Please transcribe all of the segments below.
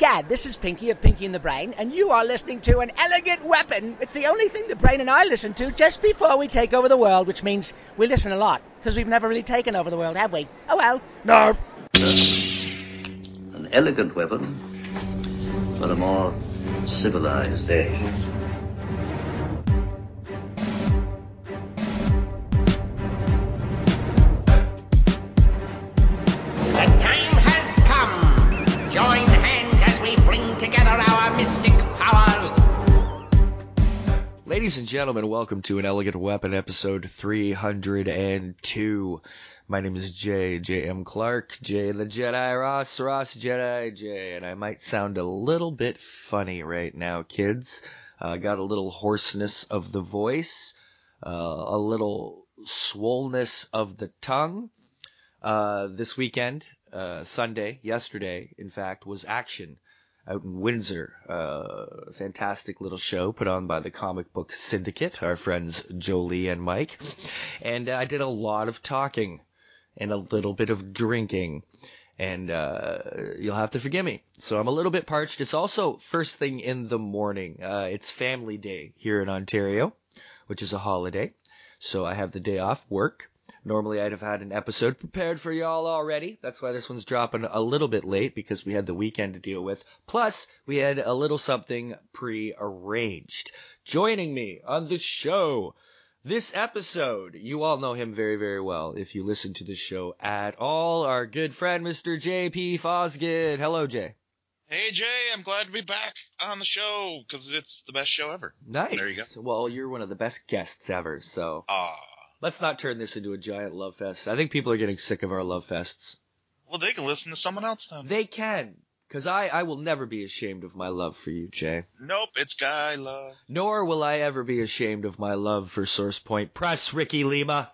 gad, this is Pinky of Pinky and the Brain, and you are listening to An Elegant Weapon. It's the only thing the Brain and I listen to just before we take over the world, which means we listen a lot, because we've never really taken over the world, have we? Oh well. No. An elegant weapon for a more civilized age. Ladies and gentlemen, welcome to an Elegant Weapon episode 302. My name is Jay, J. M. Clark, Jay the Jedi, Ross, Ross Jedi, Jay, and I might sound a little bit funny right now, kids. I uh, got a little hoarseness of the voice, uh, a little swollenness of the tongue. Uh, this weekend, uh, Sunday, yesterday, in fact, was action out in Windsor. Uh, fantastic little show put on by the Comic Book Syndicate, our friends Jolie and Mike. And uh, I did a lot of talking and a little bit of drinking. And uh, you'll have to forgive me. So I'm a little bit parched. It's also first thing in the morning. Uh, it's Family Day here in Ontario, which is a holiday. So I have the day off work. Normally I'd have had an episode prepared for y'all already. That's why this one's dropping a little bit late because we had the weekend to deal with. Plus, we had a little something pre-arranged. Joining me on the show this episode, you all know him very, very well if you listen to the show at all. Our good friend, Mr. J.P. Fosgitt. Hello, Jay. Hey Jay, I'm glad to be back on the show because it's the best show ever. Nice. There you go. Well, you're one of the best guests ever, so Ah, let's not turn this into a giant love fest. I think people are getting sick of our love fests. well they can listen to someone else then. They can, because I, I will never be ashamed of my love for you, Jay. nope, it's guy love. Nor will I ever be ashamed of my love for Source Point Press, Ricky Lima.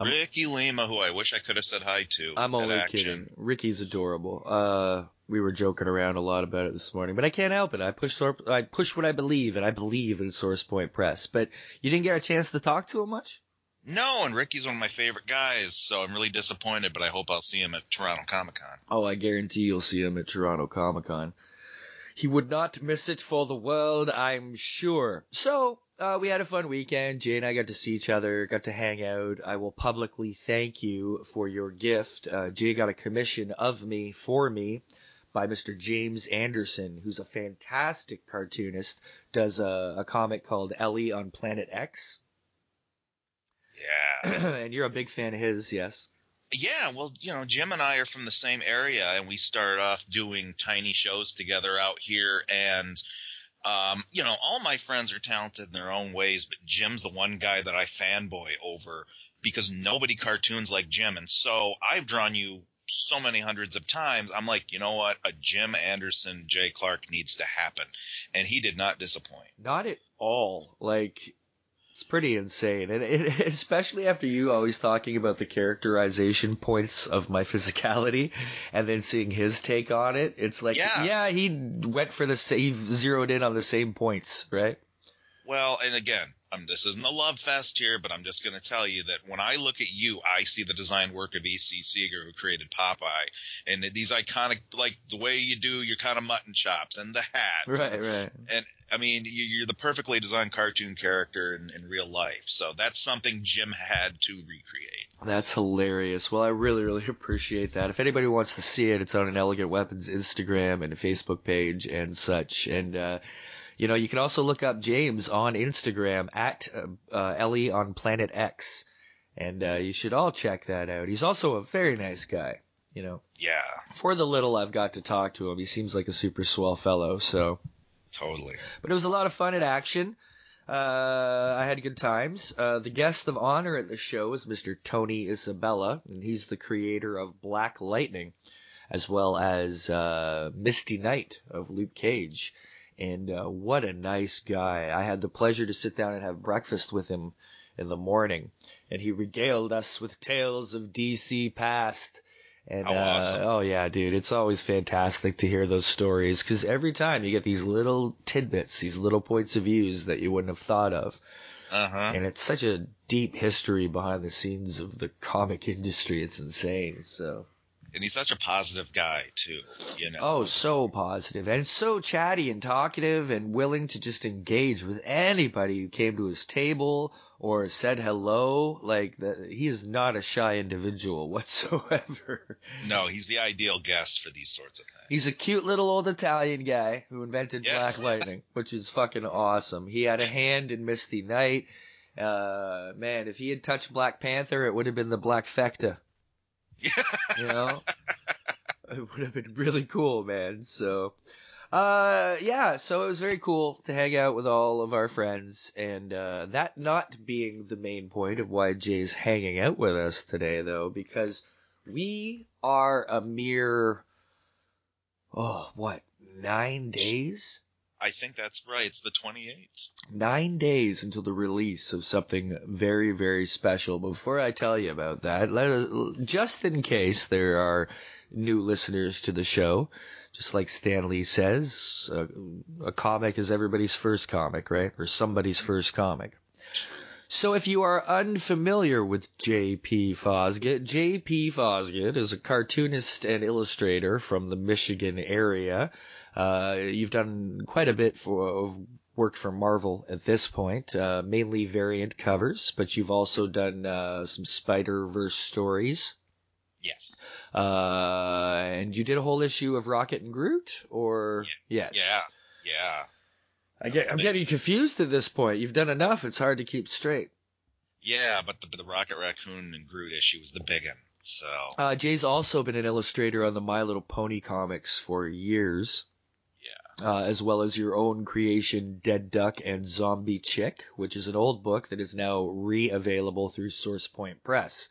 I'm- Ricky Lima, who I wish I could have said hi to. I'm only Action. kidding. Ricky's adorable. Uh, we were joking around a lot about it this morning, but I can't help it. I push, I push what I believe, and I believe in Source Point Press. But you didn't get a chance to talk to him much. No, and Ricky's one of my favorite guys, so I'm really disappointed, but I hope I'll see him at Toronto Comic Con. Oh, I guarantee you'll see him at Toronto Comic Con. He would not miss it for the world, I'm sure. So, uh, we had a fun weekend. Jay and I got to see each other, got to hang out. I will publicly thank you for your gift. Uh, Jay got a commission of me, for me, by Mr. James Anderson, who's a fantastic cartoonist, does a, a comic called Ellie on Planet X. Yeah. and you're a big fan of his, yes. Yeah, well, you know, Jim and I are from the same area, and we started off doing tiny shows together out here. And, um, you know, all my friends are talented in their own ways, but Jim's the one guy that I fanboy over because nobody cartoons like Jim. And so I've drawn you so many hundreds of times. I'm like, you know what? A Jim Anderson, Jay Clark needs to happen. And he did not disappoint. Not at all. Like, it's pretty insane. And it, especially after you always talking about the characterization points of my physicality and then seeing his take on it. It's like, yeah, Yeah. he went for the same, zeroed in on the same points, right? Well, and again, um, this isn't a love fest here, but I'm just going to tell you that when I look at you, I see the design work of E.C. Segar, who created Popeye, and these iconic, like the way you do your kind of mutton chops and the hat. Right, right. And I mean, you, you're the perfectly designed cartoon character in, in real life. So that's something Jim had to recreate. That's hilarious. Well, I really, really appreciate that. If anybody wants to see it, it's on an Elegant Weapons Instagram and Facebook page and such. And, uh, you know, you can also look up James on Instagram at uh, uh, Ellie on Planet X. And uh, you should all check that out. He's also a very nice guy. You know, Yeah, for the little I've got to talk to him, he seems like a super swell fellow. So, totally. but it was a lot of fun at action. Uh, I had good times. Uh, the guest of honor at the show is Mr. Tony Isabella, and he's the creator of Black Lightning, as well as uh, Misty Knight of Luke Cage. And uh, what a nice guy! I had the pleasure to sit down and have breakfast with him in the morning, and he regaled us with tales of DC past. And How uh, oh yeah, dude, it's always fantastic to hear those stories because every time you get these little tidbits, these little points of views that you wouldn't have thought of, Uh huh. and it's such a deep history behind the scenes of the comic industry. It's insane. So and he's such a positive guy too. You know. Oh, so positive and so chatty and talkative and willing to just engage with anybody who came to his table or said hello. Like the, he is not a shy individual whatsoever. No, he's the ideal guest for these sorts of things. He's a cute little old Italian guy who invented Yeah. Black Lightning, which is fucking awesome. He had a hand in Misty Knight. Uh, man, if he had touched Black Panther, it would have been the Black Fecta. You know, it would have been really cool, man. So, uh, yeah, so it was very cool to hang out with all of our friends, and uh, that not being the main point of why Jay's hanging out with us today, though, because we are a mere, oh, what, nine days? I think that's right. It's the 28th. nine days until the release of something very, very special. Before I tell you about that, let us, just in case there are new listeners to the show, just like Stan Lee says, a, a comic is everybody's first comic, right? Or somebody's mm-hmm. first comic. So if you are unfamiliar with J.P. Fosgitt, J.P. Fosgitt is a cartoonist and illustrator from the Michigan area. Uh, you've done quite a bit for, of work for Marvel at this point, uh, mainly variant covers, but you've also done uh, some Spider Verse stories. Yes. Uh, and you did a whole issue of Rocket and Groot, or yes, Yeah. Yeah. I get, I'm getting confused at this point. You've done enough; it's hard to keep straight. Yeah, but the, the Rocket Raccoon and Groot issue was the big one. So Uh, Jay's also been an illustrator on the My Little Pony comics for years. Yeah. Uh, as well as your own creation, Dead Duck and Zombie Chick, which is an old book that is now re-available through Source Point Press.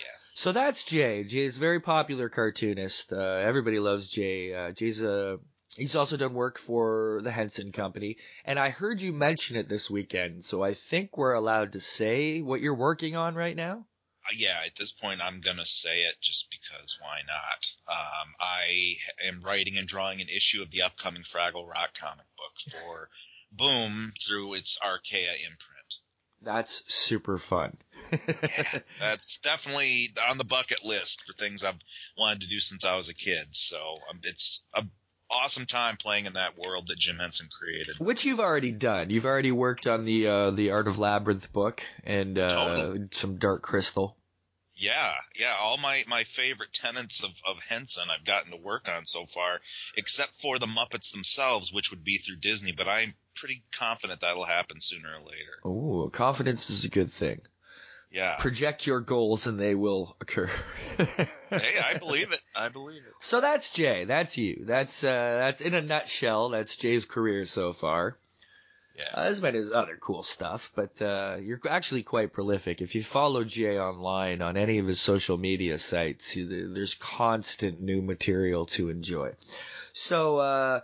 yes. So that's Jay. Jay's a very popular cartoonist. Uh, everybody loves Jay. Uh, Jay's a he's also done work for the Henson Company, and I heard you mention it this weekend. So I think we're allowed to say what you're working on right now. Uh, yeah, at this point, I'm gonna say it just because why not? Um, I am writing and drawing an issue of the upcoming Fraggle Rock comic book for Boom through its Archaia imprint. That's super fun. That's definitely on the bucket list for things I've wanted to do since I was a kid. So um, it's a awesome time playing in that world that Jim Henson created. Which you've already done. You've already worked on the uh, the Art of Labyrinth book and uh, Totally. some Dark Crystal. Yeah, yeah. All my, my favorite tenants of, of Henson I've gotten to work on so far, except for the Muppets themselves, which would be through Disney, but I'm pretty confident that'll happen sooner or later. Ooh, confidence is a good thing. Yeah. Project your goals and they will occur. hey, I believe it. I believe it. So that's Jay. That's you. That's uh, that's in a nutshell. That's Jay's career so far. Yeah. Uh, as many as other cool stuff, but uh, you're actually quite prolific. If you follow Jay online on any of his social media sites, there's constant new material to enjoy. So, uh,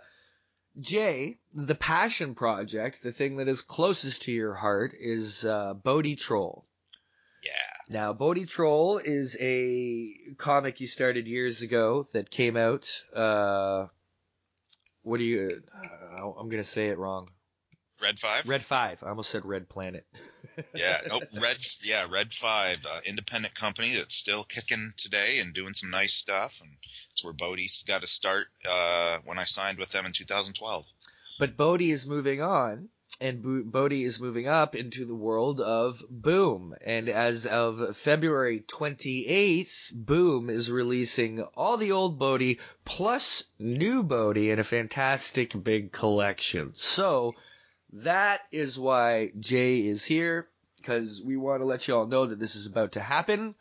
Jay, the passion project, the thing that is closest to your heart, is uh, Bodie Troll. Now, Bodie Troll is a comic you started years ago that came out. Uh, what do you? Uh, I'm gonna say it wrong. Red Five. Red Five. I almost said Red Planet. Yeah. Nope. Red. Yeah. Red Five, uh, independent company that's still kicking today and doing some nice stuff, and it's where Bodie's got to start. Uh, when I signed with them in 2012. But Bodie is moving on, and Bo- Bodie is moving up into the world of Boom. And as of February 28th, Boom is releasing all the old Bodie plus new Bodie in a fantastic big collection. So that is why Jay is here, because we want to let you all know that this is about to happen,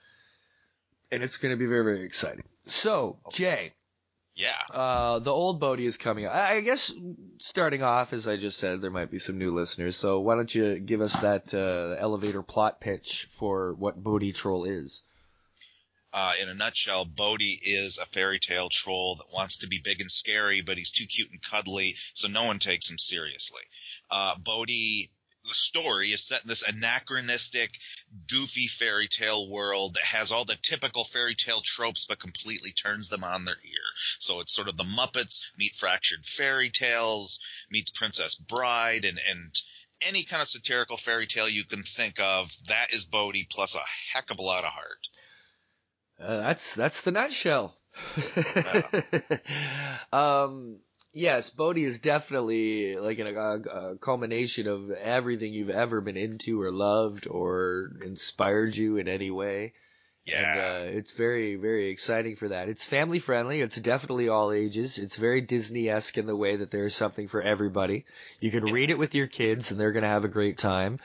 and it's going to be very, very exciting. So, Jay, Yeah. uh, the old Bodie is coming. I I guess starting off, as I just said, there might be some new listeners. So why don't you give us that uh, elevator plot pitch for what Bodie Troll is? Uh, in a nutshell, Bodie is a fairy tale troll that wants to be big and scary, but he's too cute and cuddly, so no one takes him seriously. Uh, Bodie, the story is set in this anachronistic, goofy fairy tale world that has all the typical fairy tale tropes, but completely turns them on their ear. So it's sort of the Muppets meet fractured fairy tales, meets Princess Bride, and, and any kind of satirical fairy tale you can think of, that is Bodie plus a heck of a lot of heart. Uh, that's that's the nutshell. um, yes, Bodie is definitely like a, a, a culmination of everything you've ever been into or loved or inspired you in any way. Yeah. And, uh, it's very, very exciting for that. It's family friendly. It's definitely all ages. It's very Disney-esque in the way that there's something for everybody. You can read it with your kids and they're going to have a great time.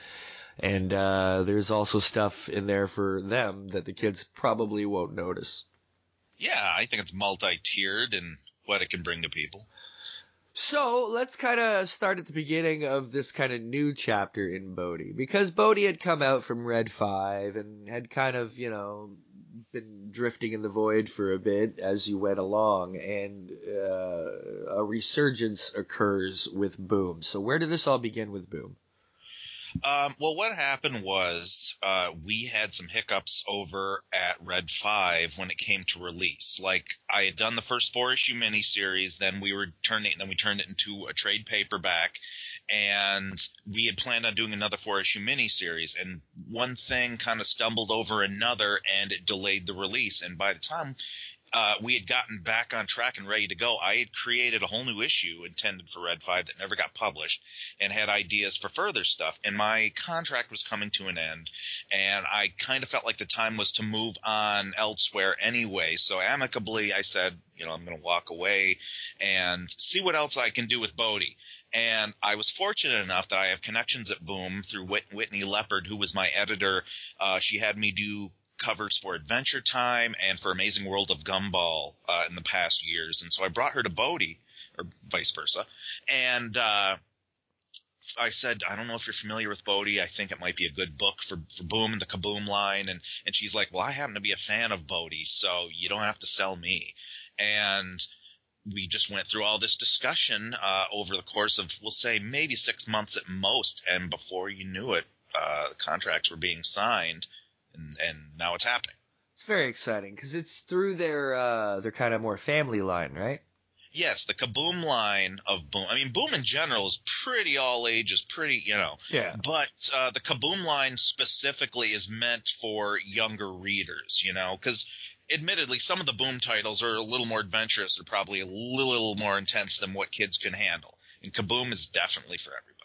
And, uh, there's also stuff in there for them that the kids probably won't notice. yeah, I think it's multi-tiered and what it can bring to people. So let's kind of start at the beginning of this kind of new chapter in Bodie because Bodie had come out from Red 5 and had kind of, you know, been drifting in the void for a bit as you went along and uh, a resurgence occurs with Boom. So where did this all begin with Boom? Um, well, what happened was uh, we had some hiccups over at Red Five when it came to release. Like I had done the first four issue miniseries, then we were turning, then we turned it into a trade paperback, and we had planned on doing another four issue miniseries. And one thing kind of stumbled over another, and it delayed the release. And by the time uh, we had gotten back on track and ready to go. I had created a whole new issue intended for Red 5 that never got published and had ideas for further stuff. And my contract was coming to an end, and I kind of felt like the time was to move on elsewhere anyway. So amicably, I said, you know, I'm going to walk away and see what else I can do with Bodie. And I was fortunate enough that I have connections at Boom through Whitney Leopard, who was my editor. Uh, she had me do covers for Adventure Time and for Amazing World of Gumball uh, in the past years, and so I brought her to Bodie, or vice versa, and uh, I said, I don't know if you're familiar with Bodie. I think it might be a good book for, for Boom and the Kaboom line, and and she's like, well, I happen to be a fan of Bodie, so you don't have to sell me, and we just went through all this discussion uh, over the course of, we'll say, maybe six months at most, and before you knew it, uh, contracts were being signed and, and now it's happening. It's very exciting because it's through their uh, their kind of more family line, right? Yes, the Kaboom line of Boom. I mean, Boom in general is pretty all ages, pretty you know. Yeah. But uh, the Kaboom line specifically is meant for younger readers, you know, because admittedly, some of the Boom titles are a little more adventurous, or probably a little more intense than what kids can handle. And Kaboom is definitely for everybody.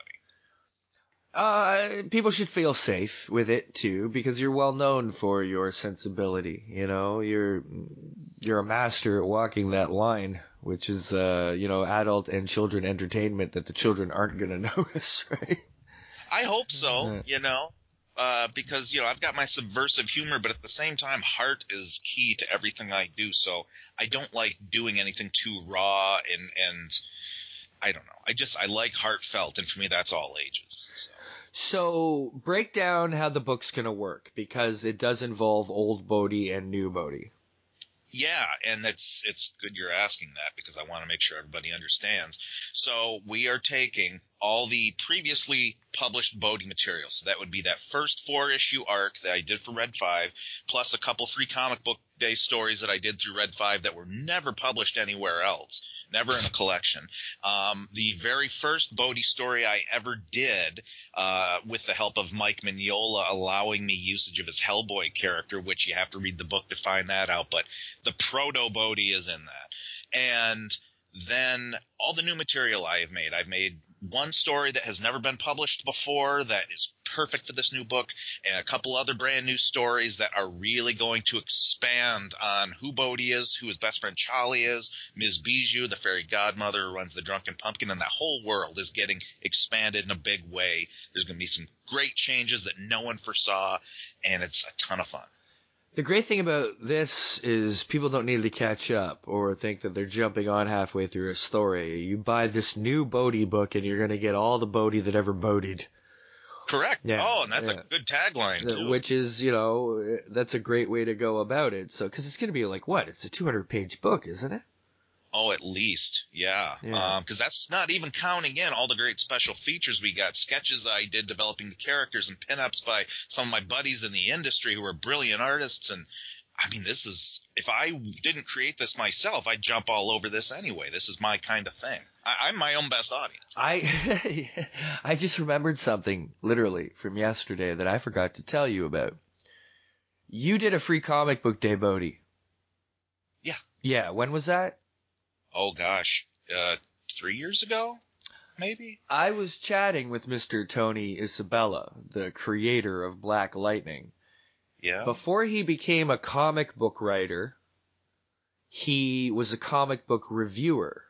Uh, people should feel safe with it too, because you're well known for your sensibility. You know, you're you're a master at walking that line, which is uh, you know, adult and children entertainment that the children aren't going to notice, right? I hope so, Yeah. you know, uh, because you know I've got my subversive humor, but at the same time, heart is key to everything I do. So I don't like doing anything too raw and and I don't know. I just I like heartfelt, and for me, that's all ages. So. So break down how the book's going to work because it does involve old Bodie and new Bodie. Yeah, and it's it's good you're asking that because I want to make sure everybody understands. So we are taking all the previously published Bodie material. So that would be that first four issue arc that I did for Red Five, plus a couple free comic book day stories that I did through Red Five that were never published anywhere else, never in a collection. Um, the very first Bodie story I ever did, uh, with the help of Mike Mignola allowing me usage of his Hellboy character, which you have to read the book to find that out, but the proto Bodie is in that. And then all the new material I have made. I've made one story that has never been published before that is perfect for this new book, and a couple other brand new stories that are really going to expand on who Bodie is, who his best friend Charlie is, Ms. Bijou, the fairy godmother who runs the Drunken Pumpkin, and that whole world is getting expanded in a big way. There's going to be some great changes that no one foresaw, and it's a ton of fun. The great thing about this is people don't need to catch up or think that they're jumping on halfway through a story. You buy this new Bodie book and you're going to get all the Bodie that ever Bodied. Correct. Yeah, oh, and that's yeah. a good tagline too. Which is, you know, that's a great way to go about it. So, cause it's going to be like, what? It's a 200 page book, isn't it? Oh, at least, yeah. Yeah. Um, because that's not even counting in all the great special features we got, sketches I did developing the characters, and pinups by some of my buddies in the industry who are brilliant artists. And I mean, this is if I didn't create this myself, I'd jump all over this anyway. This is my kind of thing. I, I'm my own best audience. I I just remembered something literally from yesterday that I forgot to tell you about. You did a free comic book day, Bodie. Yeah. Yeah, when was that? Oh gosh, uh, three years ago, maybe. I was chatting with Mr. Tony Isabella, the creator of Black Lightning. Yeah. Before he became a comic book writer, he was a comic book reviewer.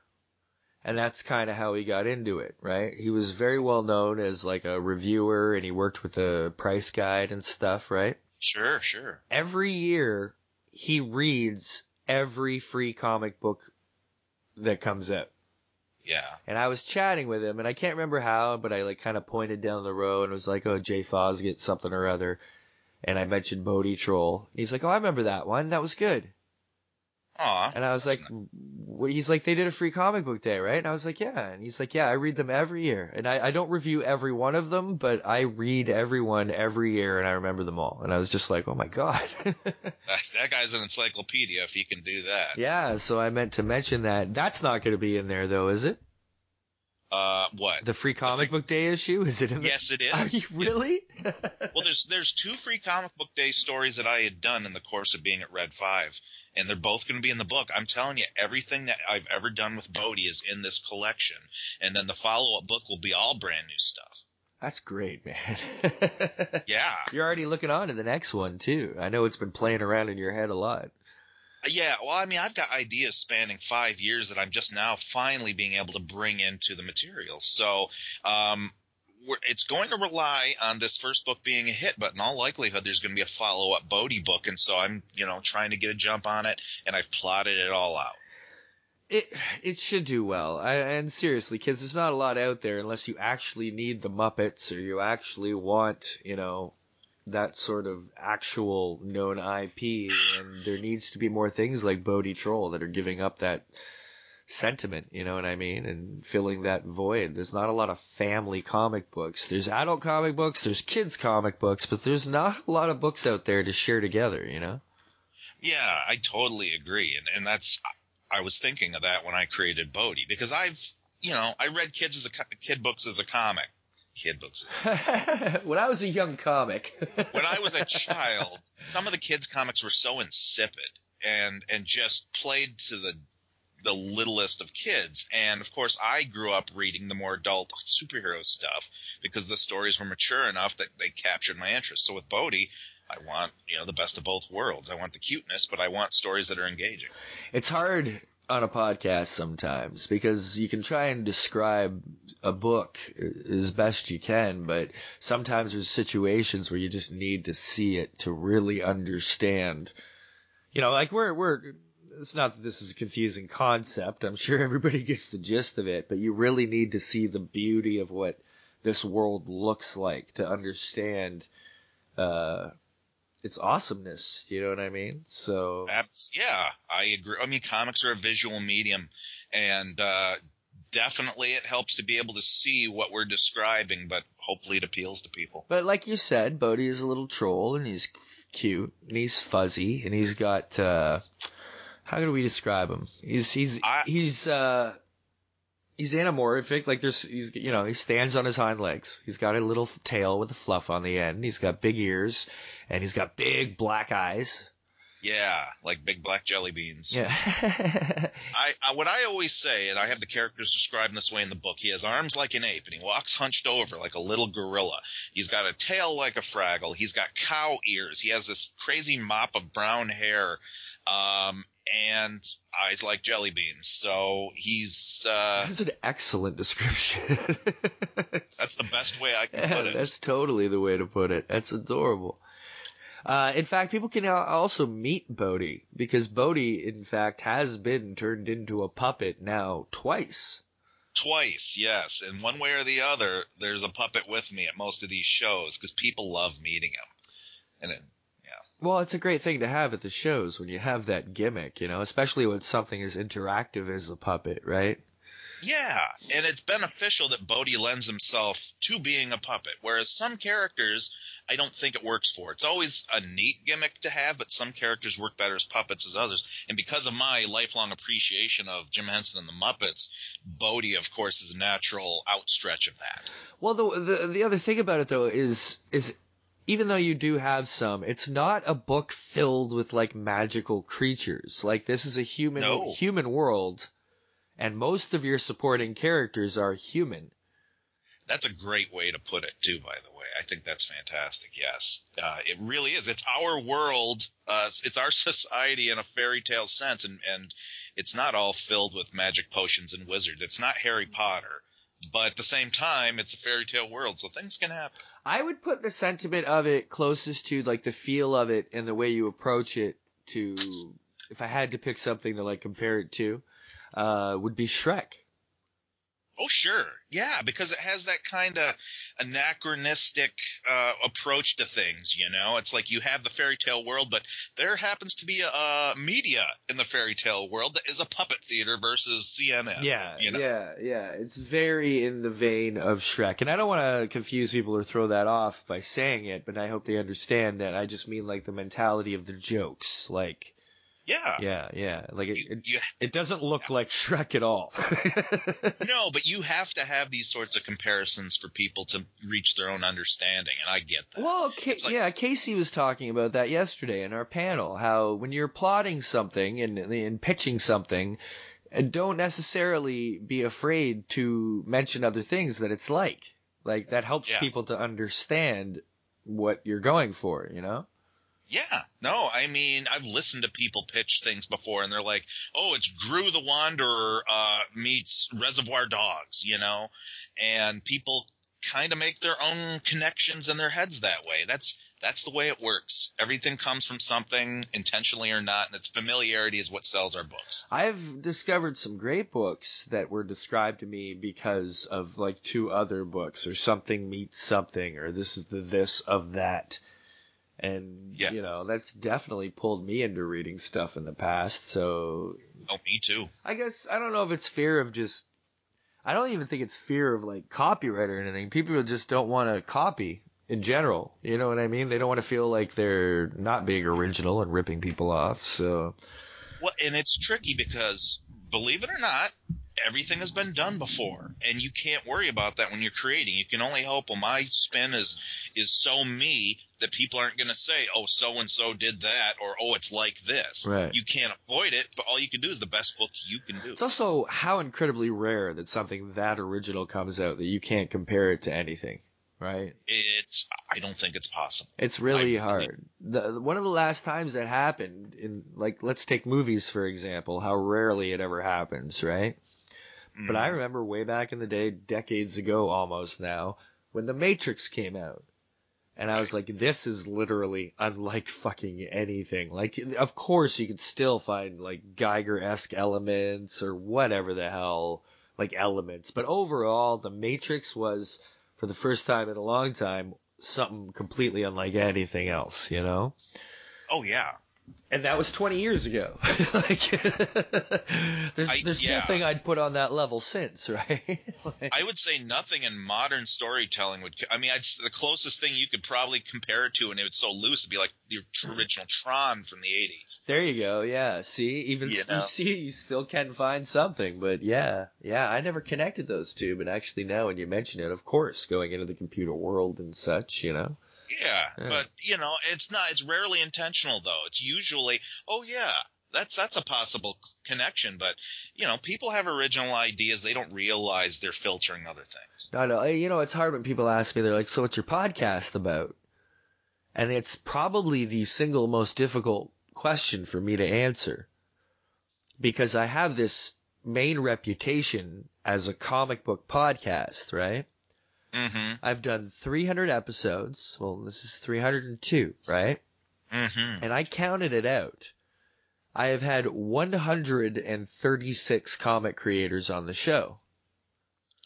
And that's kind of how he got into it, right? He was very well known as like a reviewer and he worked with a price guide and stuff, right? Sure, sure. Every year he reads every free comic book that comes up. Yeah. And I was chatting with him, and I can't remember how, but I like kind of pointed down the road and was like, "Oh, Jay Fosgitt, something or other," and I mentioned Bodie Troll. He's like, "Oh, I remember that one. That was good." Aw. And I was like, nice. he's like, they did a free comic book day, right? And I was like, yeah. And he's like, yeah, I read them every year. And I, I don't review every one of them, but I read every one every year and I remember them all. And I was just like, oh my God. that, that guy's an encyclopedia if he can do that. yeah. So I meant to mention that. That's not going to be in there though, is it? Uh, what? The free comic book day issue? Is it in there? yes, it is. Are you really? Well, there's there's two free comic book day stories that I had done in the course of being at Red Five, and they're both going to be in the book. I'm telling you, everything that I've ever done with Bodie is in this collection, and then the follow up book will be all brand new stuff. That's great, man. Yeah, You're already looking on to the next one too. I know it's been playing around in your head a lot. yeah. Well, I mean, I've got ideas spanning five years that I'm just now finally being able to bring into the material. So, um, it's going to rely on this first book being a hit, but in all likelihood, there's going to be a follow up Bodie book, and so I'm, you know, trying to get a jump on it, and I've plotted it all out. It it should do well. I, and seriously, kids, there's not a lot out there unless you actually need the Muppets or you actually want, you know, that sort of actual known IP. And there needs to be more things like Bodie Troll that are giving up that sentiment, you know what I mean, and filling that void. There's not a lot of family comic books. There's adult comic books, there's kids comic books, but there's not a lot of books out there to share together, you know? Yeah, I totally agree, and and that's I was thinking of that when I created Bodie because I've you know I read kids as a kid books as a comic, kid books. when I was a young comic. When I was a child, some of the kids comics were so insipid and and just played to the the littlest of kids. And of course, I grew up reading the more adult superhero stuff because the stories were mature enough that they captured my interest. So with Bodie, I want, you know, the best of both worlds. I want the cuteness, but I want stories that are engaging. It's hard on a podcast sometimes because you can try and describe a book as best you can, but sometimes there's situations where you just need to see it to really understand. You know, like we're we're it's not that this is a confusing concept. I'm sure everybody gets the gist of it, but you really need to see the beauty of what this world looks like to understand uh its awesomeness. You know what I mean? So yeah, I agree. I mean, comics are a visual medium, and uh, definitely it helps to be able to see what we're describing, but hopefully it appeals to people. But like you said, Bodie is a little troll and he's cute and he's fuzzy and he's got uh how do we describe him? He's he's I- he's uh he's anamorphic. Like there's he's you know he stands on his hind legs. He's got a little tail with a fluff on the end. He's got big ears and he's got big black eyes. Yeah, like big black jelly beans. Yeah. I, I what I always say, and I have the characters described in this way in the book. He has arms like an ape, and he walks hunched over like a little gorilla. He's got a tail like a fraggle. He's got cow ears. He has this crazy mop of brown hair, um, and eyes like jelly beans. So he's uh, That's an excellent description. that's the best way I can Yeah, put it. that's totally the way to put it. That's adorable. Uh, in fact, people can also meet Bodie because Bodie, in fact, has been turned into a puppet now twice. Twice, yes, and one way or the other, there's a puppet with me at most of these shows because people love meeting him. And it, Well, it's a great thing to have at the shows when you have that gimmick, you know, especially when something as interactive as a puppet, right? Yeah, and it's beneficial that Bodie lends himself to being a puppet, whereas some characters I don't think it works for. It's always a neat gimmick to have, but some characters work better as puppets as others. And because of my lifelong appreciation of Jim Henson and the Muppets, Bodie, of course, is a natural outstretch of that. Well, the, the the other thing about it though is is even though you do have some, it's not a book filled with like magical creatures. Like this is a human No. human world, and most of your supporting characters are human. That's a great way to put it, too. By the way, I think that's fantastic. Yes, uh, it really is. It's our world. Uh, it's- it's our society in a fairy tale sense, and and it's not all filled with magic potions and wizards. It's not Harry Potter, but at the same time, it's a fairy tale world, so things can happen. I would put the sentiment of it closest to like the feel of it and the way you approach it to if I had to pick something to like compare it to, uh, would be Shrek. Oh, sure. Yeah, because it has that kind of anachronistic uh, approach to things, you know? It's like you have the fairy tale world, but there happens to be a, a media in the fairy tale world that is a puppet theater versus CNN. Yeah, you know? yeah, yeah. It's very in the vein of Shrek, and I don't want to confuse people or throw that off by saying it, but I hope they understand that I just mean like the mentality of the jokes. Like, Yeah. yeah, yeah, like it. You, It, you, it doesn't look like Shrek at all. no, but you have to have these sorts of comparisons for people to reach their own understanding, and I get that. Well, like- yeah, Casey was talking about that yesterday in our panel. How when you're plotting something and, and pitching something, don't necessarily be afraid to mention other things that it's like. Like that helps Yeah. people to understand what you're going for. You know? Yeah, no, I mean, I've listened to people pitch things before, and they're like, "Oh, it's Groo the Wanderer uh, meets Reservoir Dogs," you know, and people kind of make their own connections in their heads that way. That's that's the way it works. Everything comes from something, intentionally or not, and its familiarity is what sells our books. I've discovered some great books that were described to me because of like two other books or something meets something or this is the this of that. And Yeah. you know, that's definitely pulled me into reading stuff in the past. So Oh, me too. I guess I don't know if it's fear of just I don't even think it's fear of like copyright or anything. People just don't want to copy in general. You know what I mean? They don't want to feel like they're not being original and ripping people off. So Well, and it's tricky because, believe it or not, everything has been done before, and you can't worry about that when you're creating. You can only hope. Well, my spin is is so me that people aren't going to say, "Oh, so and so did that," or "Oh, it's like this." Right. You can't avoid it, but all you can do is the best book you can do. It's also how incredibly rare that something that original comes out that you can't compare it to anything, right? It's. I don't think it's possible. It's really I- hard. The, one of the last times that happened in like let's take movies for example, how rarely it ever happens, right? But I Mhm. remember way back in the day, decades ago almost now, when The Matrix came out. And I was like, this is literally unlike fucking anything. Like, of course you could still find like Giger-esque elements or whatever the hell, like elements. But overall, The Matrix was, for the first time in a long time, something completely unlike anything else, you know? Oh yeah. And that was 20 years ago. like, there's, I- there's yeah. nothing I'd put on that level since, right? Like- I would say nothing in modern storytelling would. I mean, I'd, the closest thing you could probably compare it to, and it was so loose, would be like the original Tron from the '80s. There you go. Yeah. See, even You know? you see, you still can find something. But yeah, yeah, I never connected those two. But actually, now when you mention it, of course, going into the computer world and such, you know. Yeah, Yeah. but you know, it's not. It's rarely intentional, though. It's usually, oh yeah, that's that's a possible connection. But you know, people have original ideas. They don't realize they're filtering other things. No, no. You know, it's hard when people ask me. They're like, "So, what's your podcast about?" And it's probably the single most difficult question for me to answer because I have this main reputation as a comic book podcast, right? Mm-hmm. I've done 300 episodes. Well, this is 302, right? Mm-hmm. And I counted it out. I have had 136 comic creators on the show.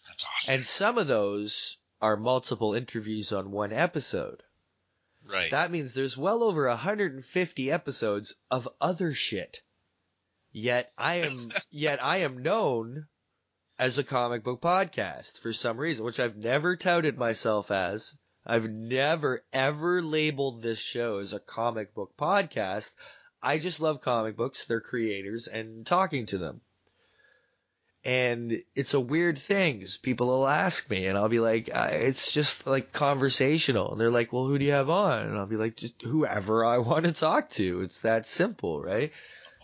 That's awesome. And some of those are multiple interviews on one episode. right. That means there's well over 150 episodes of other shit. Yet I am, yet I am known as a comic book podcast for some reason, which I've never touted myself as. I've never ever labeled this show as a comic book podcast. I just love comic books, their creators, and talking to them. And it's a weird thing 'cause people will ask me and I'll be like, it's just like conversational. And they're like, well, who do you have on? And I'll be like, just whoever I want to talk to. It's that simple, right?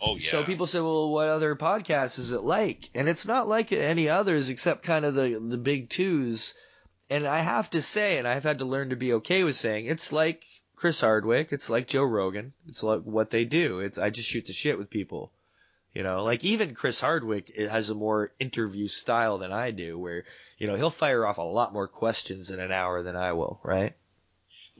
Oh yeah. So people say, well, what other podcast is it like? And it's not like any others except kind of the, the big twos. And I have to say, and I've had to learn to be okay with saying, it's like Chris Hardwick. It's like Joe Rogan. It's like what they do. It's, I just shoot the shit with people. You know, like even Chris Hardwick it has a more interview style than I do where, you know, he'll fire off a lot more questions in an hour than I will, right?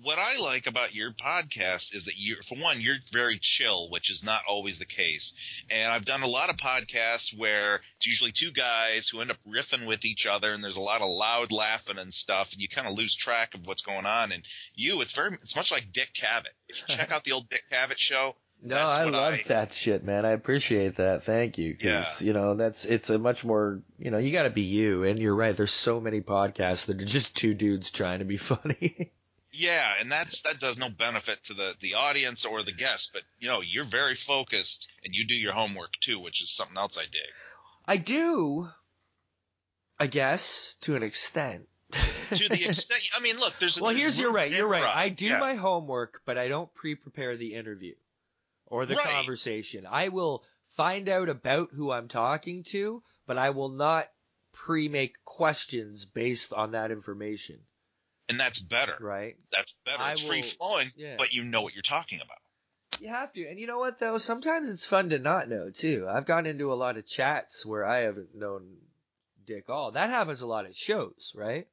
What I like about your podcast is that you, for one, you're very chill, which is not always the case. And I've done a lot of podcasts where it's usually two guys who end up riffing with each other, and there's a lot of loud laughing and stuff, and you kind of lose track of what's going on. And you, it's very, it's much like Dick Cavett. If you check out the old Dick Cavett show. No, I love I- that shit, man. I appreciate that. Thank you. 'Cause, you know, that's, it's a much more, you know, you gotta be you. And you're right. There's so many podcasts that are just two dudes trying to be funny. Yeah, and that's that does no benefit to the the audience or the guests, but you know you're very focused and you do your homework too, which is something else I dig. I do, I guess, to an extent. To the extent, I mean, look, there's well, there's here's you're right. You're right. I do Yeah. my homework, but I don't pre-prepare the interview or the Right. conversation. I will find out about who I'm talking to, but I will not pre-make questions based on that information. And that's better. Right? That's better. I it's will- free flowing, yeah. but you know what you're talking about. You have to. And you know what though? Sometimes it's fun to not know too. I've gone into a lot of chats where I haven't known dick all. That happens a lot at shows, right?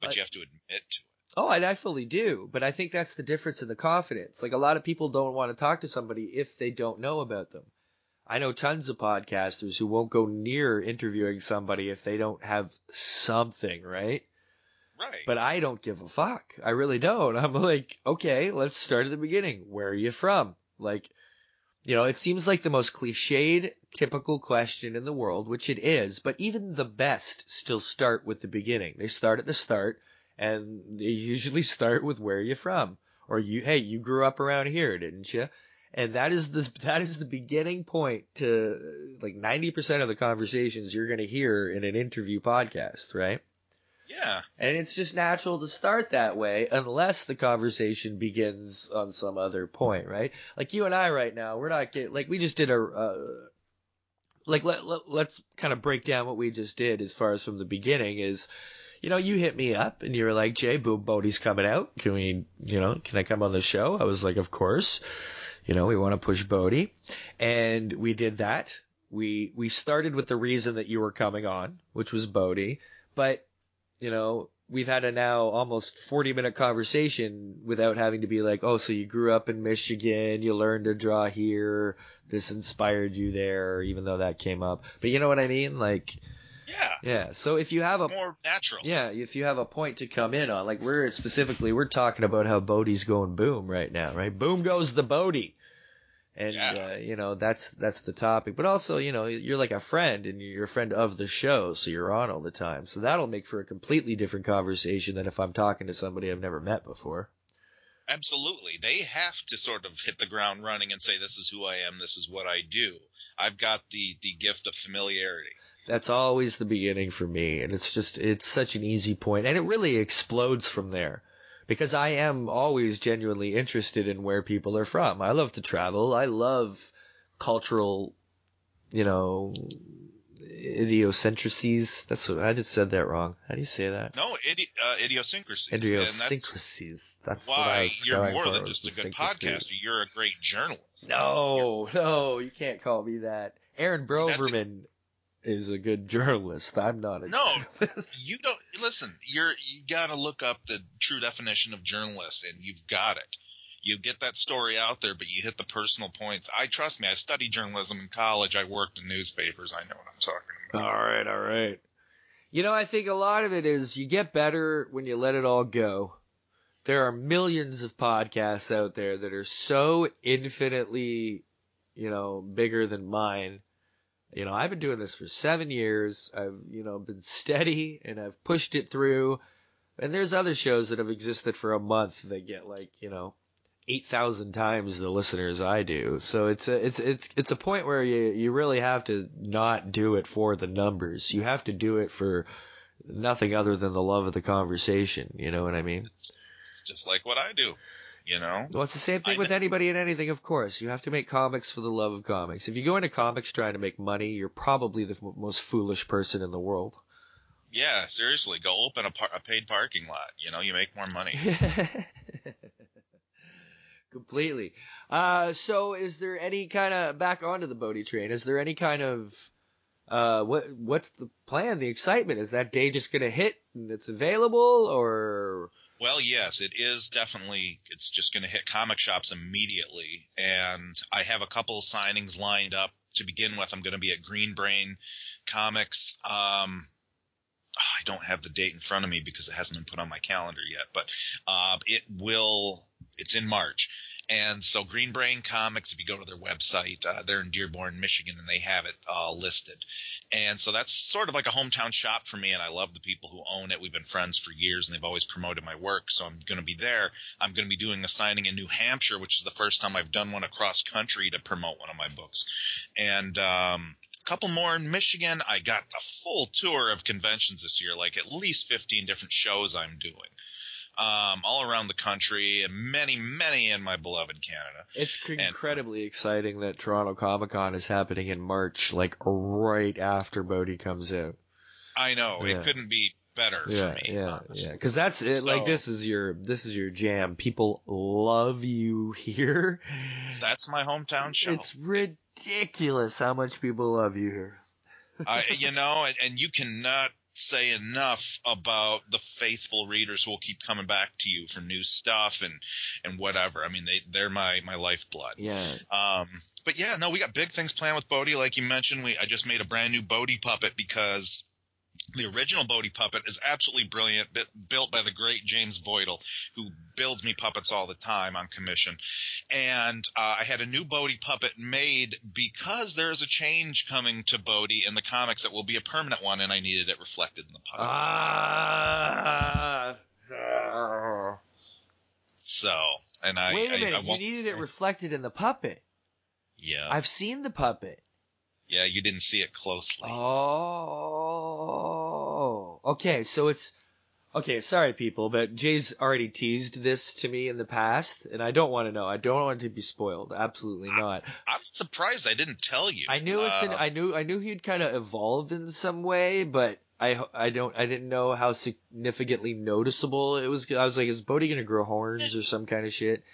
But you have to admit to it. Oh, I, I fully do, but I think that's the difference in the confidence. Like a lot of people don't want to talk to somebody if they don't know about them. I know tons of podcasters who won't go near interviewing somebody if they don't have something, right? Right. But I don't give a fuck. I really don't. I'm like, okay, let's start at the beginning. Where are you from? Like, you know, it seems like the most cliched, typical question in the world, which it is, but even the best still start with the beginning. They start at the start, and they usually start with where are you from? Or you, hey, you grew up around here, didn't you? And that is the, that is the beginning point to like 90% of the conversations you're going to hear in an interview podcast, right? Yeah. And it's just natural to start that way unless the conversation begins on some other point, right? Like you and I right now, we're not getting, like we just did a, uh, like let, let, let's kind of break down what we just did as far as from the beginning is, you know, you hit me up and you were like, Jay, Boom Bodie's coming out. Can we, you know, can I come on the show? I was like, of course. You know, we want to push Bodie. And we did that. We, we started with the reason that you were coming on, which was Bodie. But you know, we've had a now almost 40 minute conversation without having to be like, oh, so you grew up in Michigan, you learned to draw here, this inspired you there, even though that came up. But you know what I mean? Like, Yeah. yeah. So if you have a, More natural. yeah, if you have a point to come in on, like we're specifically, we're talking about how Bodie's going boom right now, right? Boom goes the Bodie. And, Yeah. uh, you know, that's, that's the topic. But also, you know, you're like a friend and you're a friend of the show, so you're on all the time. So that'll make for a completely different conversation than if I'm talking to somebody I've never met before. Absolutely. They have to sort of hit the ground running and say, this is who I am, this is what I do. I've got the, the gift of familiarity. That's always the beginning for me. And it's just, it's such an easy point, And it really explodes from there. Because I am always genuinely interested in where people are from. I love to travel. I love cultural, you know, idiosyncrasies. That's what, I just said that wrong. How do you say that? No, idi- uh, idiosyncrasies. That's Idiosyncrasies. That's, what I why you're more than just a good podcaster. You're a great journalist. No, no, you can't call me that. Aaron That's Broverman is a good journalist. I'm not a No. journalist. You don't listen. You're you got to look up the true definition of journalist, and you've got it. You get that story out there, but you hit the personal points. I trust me. I studied journalism in college. I worked in newspapers. I know what I'm talking about. All right, all right. You know, I think a lot of it is you get better when you let it all go. There are millions of podcasts out there that are so infinitely, you know, bigger than mine. You know, I've been doing this for seven years. I've, you know, been steady and I've pushed it through. And there's other shows that have existed for a month that get like, you know, eight thousand times the listeners I do. So it's a it's it's it's a point where you you really have to not do it for the numbers. You have to do it for nothing other than the love of the conversation. You know what I mean? It's, it's just like what I do. You know, Well, it's the same thing I with know. anybody and anything, of course. You have to make comics for the love of comics. If you go into comics trying to make money, you're probably the f- most foolish person in the world. yeah, seriously, go open a, par- a paid parking lot. You know, you make more money. Completely. Uh, so is there any kind of back onto the Bodie train? Is there any kind of uh, what what's the plan? The excitement is that day just gonna hit and it's available, or Well, yes, it is definitely. It's just going to hit comic shops immediately, and I have a couple signings lined up to begin with. I'm going to be at Green Brain Comics. Um, I don't have the date in front of me because it hasn't been put on my calendar yet, but uh, it will. It's in March. And so Green Brain Comics, if you go to their website, uh, they're in Dearborn, Michigan, and they have it uh, listed. And so that's sort of like a hometown shop for me, and I love the people who own it. We've been friends for years, and they've always promoted my work, so I'm going to be there. I'm going to be doing a signing in New Hampshire, which is the first time I've done one across country to promote one of my books. And um, a couple more in Michigan. I got a full tour of conventions this year, like at least 15 different shows I'm doing. Um, all around the country, and many, many in my beloved Canada. it's incredibly exciting that Toronto Comic Con is happening in March, like right after Bodie comes out. I know Yeah. it couldn't be better Yeah, for me. yeah, honestly. yeah. Because that's it. like this is your this is your jam. People love you here. That's my hometown show. It's ridiculous how much people love you here. I, you know, and, and you cannot say enough about the faithful readers who will keep coming back to you for new stuff and and whatever. I mean, they they're my my lifeblood. Yeah. Um, but yeah, no, we got big things planned with Bodie. Like you mentioned, we I just made a brand new Bodie puppet because the original Bodie puppet is absolutely brilliant, built by the great James Voidle, who builds me puppets all the time on commission. And uh, I had a new Bodie puppet made because there is a change coming to Bodie in the comics that will be a permanent one, and I needed it reflected in the puppet. Ah. so, and I Wait a I- I minute. you needed it reflected in the puppet. yeah, I've seen the puppet. Yeah, you didn't see it closely. Oh. Okay, so it's okay. Sorry, people, but Jay's already teased this to me in the past, and I don't want to know. I don't want to be spoiled. Absolutely not. I'm surprised I didn't tell you. I knew it's an. Uh, I knew. I knew he'd kind of evolved in some way, but I. I don't. I didn't know how significantly noticeable it was. I was like, is Bodie gonna grow horns or some kind of shit?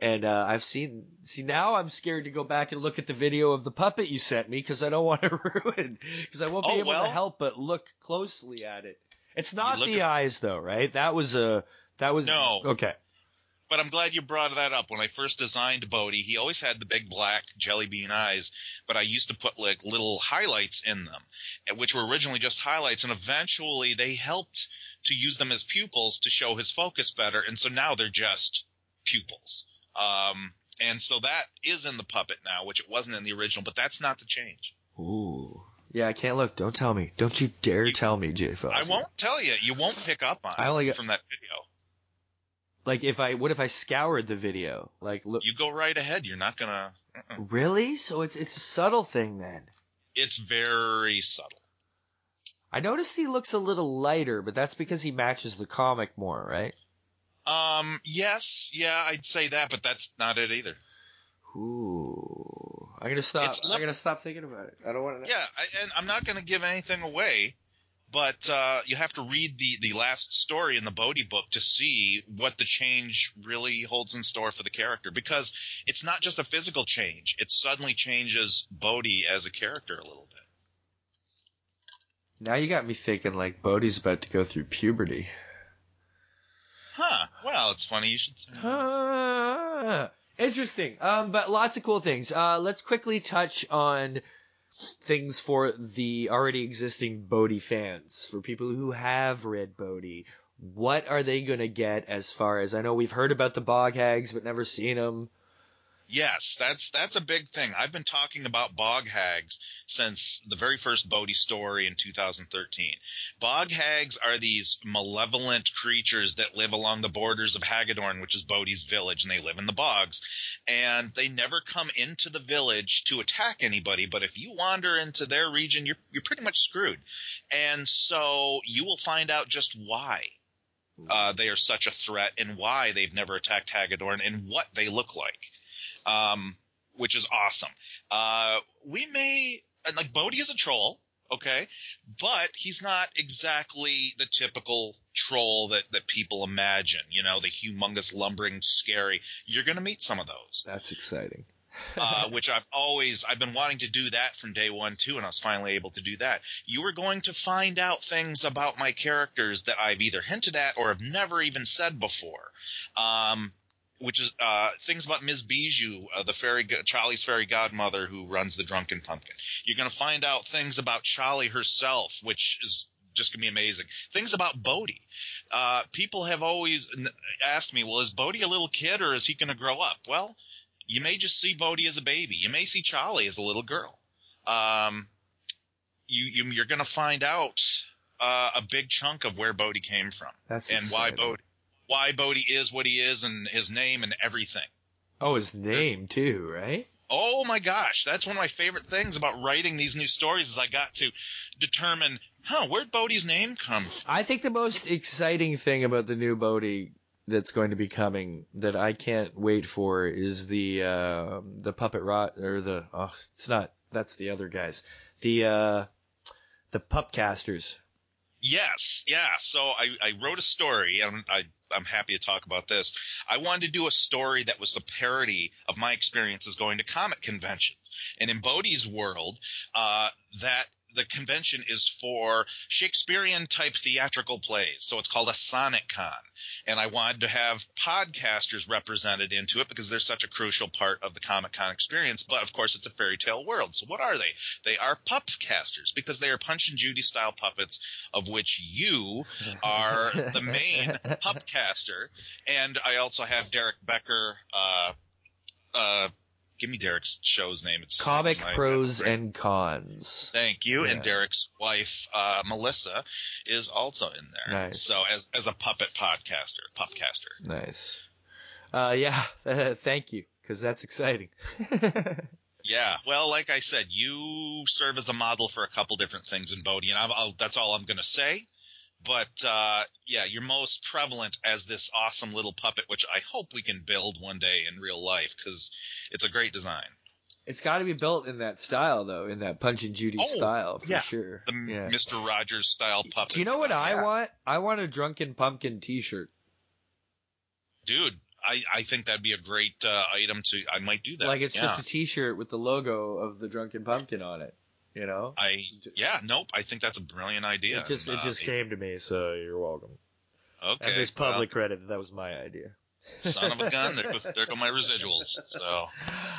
And uh, I've seen. See now, I'm scared to go back and look at the video of the puppet you sent me because I don't want to ruin. Because I won't be Oh, able well. to help but look closely at it. It's not the at- eyes though, right? That was a. That was No. Okay. But I'm glad you brought that up. When I first designed Bodie, he always had the big black jelly bean eyes, but I used to put like little highlights in them, eh, which were originally just highlights, and eventually they helped to use them as pupils to show his focus better, and so now they're just pupils. Um, and so that is in the puppet now, which it wasn't in the original, but that's not the change. Ooh. Yeah, I can't look. Don't tell me. Don't you dare You- tell me, Jay Fox. I won't tell you. You won't pick up on I only it got- from that video. Like if I what if I scoured the video? Like look You go right ahead. You're not gonna. uh-uh. Really? So it's it's a subtle thing then. It's very subtle. I noticed he looks a little lighter, but that's because he matches the comic more, right? Um, yes, yeah, I'd say that, but that's not it either. Ooh. I'm gonna stop It's I'm gonna stop thinking about it. I don't want to. Yeah, I, and I'm not going to give anything away, but uh, you have to read the the last story in the Bodie book to see what the change really holds in store for the character. Because it's not just a physical change; it suddenly changes Bodie as a character a little bit. Now you got me thinking like Bodie's about to go through puberty. Huh? Well, it's funny you should say. Interesting. Um, but lots of cool things. Uh, let's quickly touch on things for the already existing Bodie fans. For people who have read Bodie, what are they gonna get as far as I know we've heard about the bog hags but never seen them. Yes, that's that's a big thing. I've been talking about bog hags since the very first Bodie story in 2013. Bog hags are these malevolent creatures that live along the borders of Hagedorn, which is Bodie's village, and they live in the bogs. And they never come into the village to attack anybody, but if you wander into their region, you're you're pretty much screwed. And so you will find out just why. Uh, they are such a threat and why they've never attacked Hagedorn and what they look like um, which is awesome. Uh, we may and like Bodie is a troll, okay, but he's not exactly the typical troll that that people imagine. You know, the humongous, lumbering, scary. You're going to meet some of those. That's exciting. uh, which I've always I've been wanting to do that from day one too, and I was finally able to do that. You are going to find out things about my characters that I've either hinted at or have never even said before. Um, which is uh, things about Ms. Bijou, uh, the fairy, Charlie's fairy godmother who runs the Drunken Pumpkin. You're going to find out things about Charlie herself, which is just going to be amazing. Things about Bodie. Uh, people have always asked me, well, is Bodie a little kid or is he going to grow up? Well, you may just see Bodie as a baby. You may see Charlie as a little girl. Um, you, you are going to find out uh, a big chunk of where Bodie came from That's and exciting. why Bodie why Bodie is what he is and his name and everything. Oh, his name There's, too, right? Oh my gosh, that's one of my favorite things about writing these new stories is I got to determine, huh, where'd Bodie's name come from? I think the most exciting thing about the new Bodie that's going to be coming that I can't wait for is the uh, the puppet rot or the oh it's not that's the other guys the uh, the pupcasters. Yes, yeah. So I, I wrote a story and I I'm happy to talk about this. I wanted to do a story that was a parody of my experiences going to comic conventions. And in Bodie's world, uh, that the convention is for Shakespearean type theatrical plays. So it's called a Sonic Con and I wanted to have podcasters represented into it because they're such a crucial part of the Comic Con experience. But of course, it's a fairy tale world. So what are they? They are pupcasters because they are Punch and Judy style puppets, of which you are the main pupcaster. And I also have Derek Becker, uh, uh, give me Derek's show's name. It's Comic Pros and Cons. Thank you. Yeah. And Derek's wife, uh, Melissa, is also in there. Nice. So as as a puppet podcaster, pupcaster. Nice. Uh, yeah. thank you, because that's exciting. yeah. Well, like I said, you serve as a model for a couple different things in Bodie, and I'll, I'll, that's all I'm going to say. But uh, yeah, you're most prevalent as this awesome little puppet, which I hope we can build one day in real life because it's a great design. It's got to be built in that style, though, in that Punch and Judy oh, style for yeah. sure. The yeah. Mr. Rogers style puppet. Do you know what yeah. I want? I want a Drunken Pumpkin T-shirt. Dude, I, I think that'd be a great uh, item to. I might do that. Like it's yeah. just a T-shirt with the logo of the Drunken Pumpkin on it. You know? I yeah, nope. I think that's a brilliant idea. It just and, it just uh, came to me, so you're welcome. Okay. And there's public well, credit that that was my idea. Son of a gun! There, there go my residuals. So.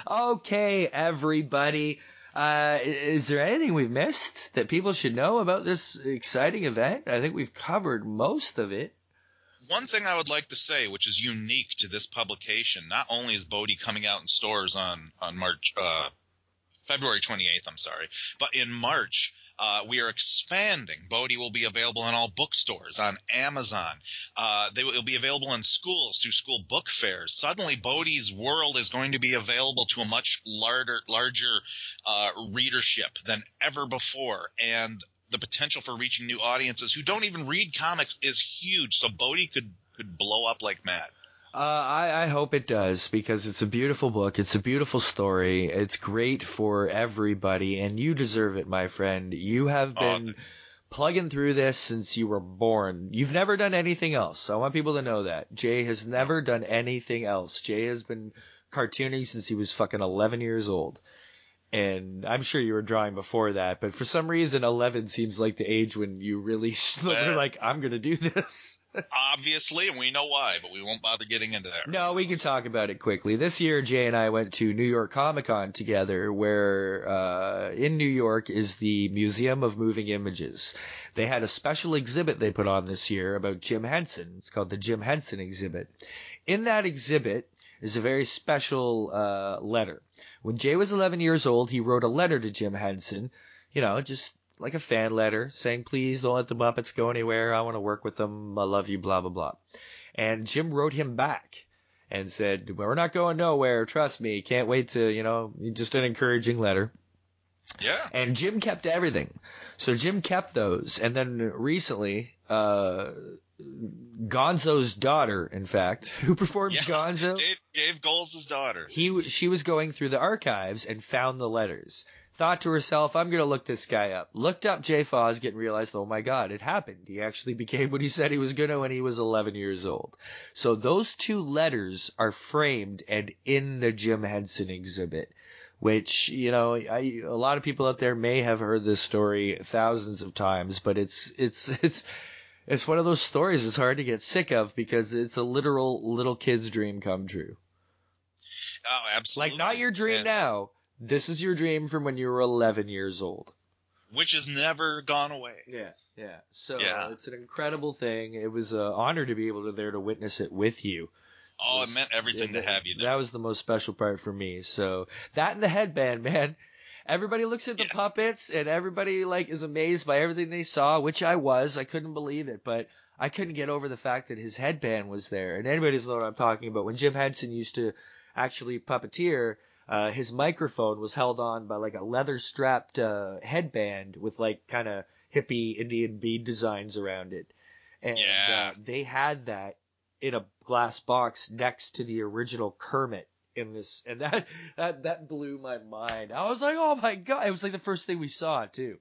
Okay, everybody. Uh, is there anything we've missed that people should know about this exciting event? I think we've covered most of it. One thing I would like to say, which is unique to this publication, not only is Bodie coming out in stores on on March uh, February 28th, I'm sorry, but in March uh, we are expanding. Bodie will be available in all bookstores, on Amazon. Uh, they will be available in schools through school book fairs. Suddenly, Bodie's world is going to be available to a much larger, larger uh, readership than ever before, and the potential for reaching new audiences who don't even read comics is huge. So Bodie could could blow up like mad. Uh, I, I hope it does because it's a beautiful book. It's a beautiful story. It's great for everybody, and you deserve it, my friend. You have been Oh, plugging through this since you were born. You've never done anything else. I want people to know that. Jay has never done anything else. Jay has been cartooning since he was fucking 11 years old. And I'm sure you were drawing before that, but for some reason, 11 seems like the age when you really were like, I'm gonna do this. Obviously, and we know why, but we won't bother getting into that. No, we can talk about it quickly. This year, Jay and I went to New York Comic Con together, where uh, in New York is the Museum of Moving Images. They had a special exhibit they put on this year about Jim Henson. It's called the Jim Henson exhibit. In that exhibit, is a very special uh, letter. When Jay was 11 years old, he wrote a letter to Jim Henson, you know, just like a fan letter saying, please don't let the Muppets go anywhere. I want to work with them. I love you, blah, blah, blah. And Jim wrote him back and said, we're not going nowhere. Trust me. Can't wait to, you know, just an encouraging letter. Yeah. And Jim kept everything. So Jim kept those. And then recently, uh, Gonzo's daughter, in fact, who performs Yeah. Gonzo, Dave, Dave Goelz' daughter. he she was going through the archives and found the letters. Thought to herself, I'm gonna look this guy up. Looked up Jay Fosgitt and realized, oh my god, it happened. He actually became what he said he was gonna when he was 11 years old. So those two letters are framed and in the Jim Henson exhibit. Which, you know, I, a lot of people out there may have heard this story thousands of times, but it's, it's, it's, it's one of those stories it's hard to get sick of because it's a literal little kid's dream come true. Oh, absolutely. Like not your dream And- now. This is your dream from when you were 11 years old. Which has never gone away. Yeah, yeah. So Yeah. it's an incredible thing. It was an honor to be able to there to witness it with you. Oh, was- it meant everything to have you there. That was the most special part for me. So that and the headband, man. Everybody looks at the Yeah. puppets and everybody like is amazed by everything they saw, which I was. I couldn't believe it, but I couldn't get over the fact that his headband was there. And anybody doesn't know what I'm talking about. When Jim Henson used to actually puppeteer, uh, his microphone was held on by like a leather strapped uh, headband with like kind of hippie Indian bead designs around it. And Yeah. uh, they had that in a glass box next to the original Kermit in this, and that that that blew my mind. I was like, oh my god! It was like the first thing we saw too,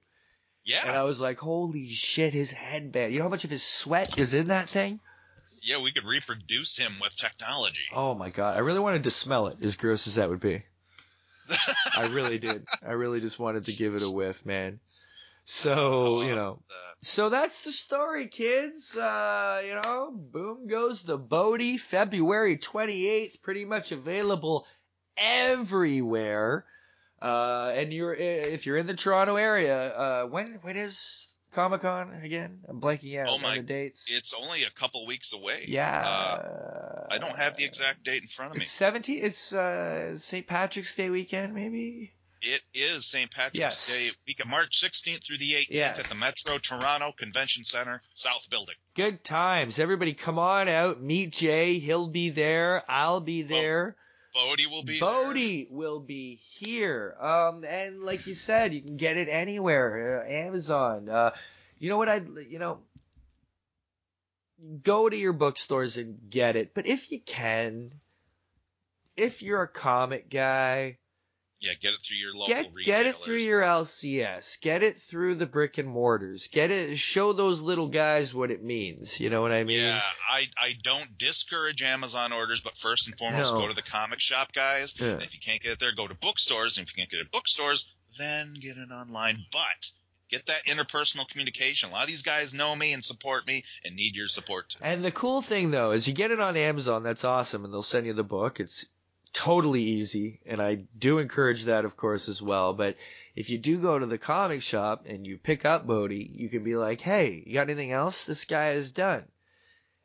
yeah. and I was like, holy shit! His headband. You know how much of his sweat is in that thing? yeah, we could reproduce him with technology. Oh my god! I really wanted to smell it, as gross as that would be. I really did. I really just wanted to give it a whiff, man. So you know, So that's the story, kids. Uh, you know, boom goes the Bodie, February 28th, pretty much available everywhere. Uh, and you're, if you're in the Toronto area, uh, when, when is Comic Con again? I'm blanking out Oh on the dates. it's only a couple weeks away. yeah. Uh, I don't have the exact date in front of me. It's 17, it's, uh, St. Patrick's Day weekend, maybe? It is St. Patrick's Yes. Day week of March 16th through the 18th Yes. at the Metro Toronto Convention Center, South Building. Good times. Everybody come on out, meet Jay. He'll be there. I'll be there. Bodie will be Bodie will be here. Um, and like you said, you can get it anywhere. Uh, Amazon. Uh, you know what I, you know, go to your bookstores and get it. But if you can, if you're a comic guy, there. Yeah, get it through your local get get it through your LCS. Get it through the brick and mortars. Get it. Show those little guys what it means. You know what I mean? Yeah, I, I don't discourage Amazon orders, but first and foremost, No. go to the comic shop, guys. Yeah. If you can't get it there, go to bookstores. And if you can't get it at bookstores, then get it online. But get that interpersonal communication. A lot of these guys know me and support me and need your support too. And the cool thing though is you get it on Amazon, that's awesome, and they'll send you the book. It's totally easy, and I do encourage that of course as well. But if you do go to the comic shop and you pick up Bodie, you can be like, Hey, you got anything else this guy has done?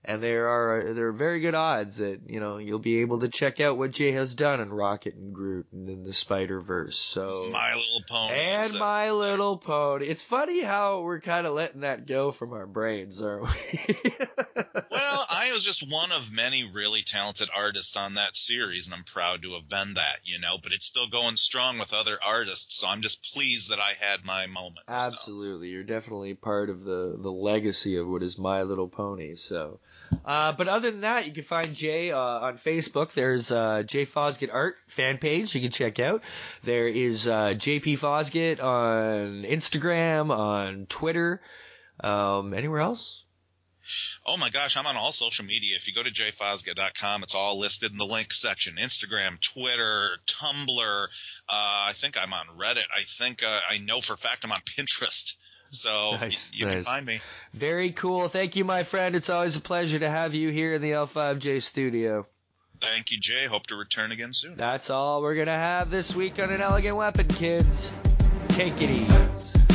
And there are there are very good odds that, you know, you'll be able to check out what Jay has done in Rocket and Groot and then the Spider Verse. So My Little Pony. and So- My Little Pony. It's funny how we're kind of letting that go from our brains, aren't we? Well, Was just one of many really talented artists on that series, and I'm proud to have been that, you know. But it's still going strong with other artists, so I'm just pleased that I had my moment. so. Absolutely, you're definitely part of the the legacy of what is My Little Pony. So, uh, but other than that, you can find Jay uh, on Facebook. There's uh, Jay Fosgitt Art fan page you can check out. There is uh, JP Fosgitt on Instagram, on Twitter. Um, anywhere else? Oh my gosh, I'm on all social media. If you go to jfosga.com, it's all listed in the link section. Instagram, Twitter, Tumblr. Uh, I think I'm on Reddit. I think uh, I know for a fact I'm on Pinterest. So y- Nice, you, nice. can find me. Very cool. Thank you, my friend. It's always a pleasure to have you here in the L5J studio. Thank you, Jay. Hope to return again soon. That's all we're gonna have this week on an elegant weapon, kids. Take it easy.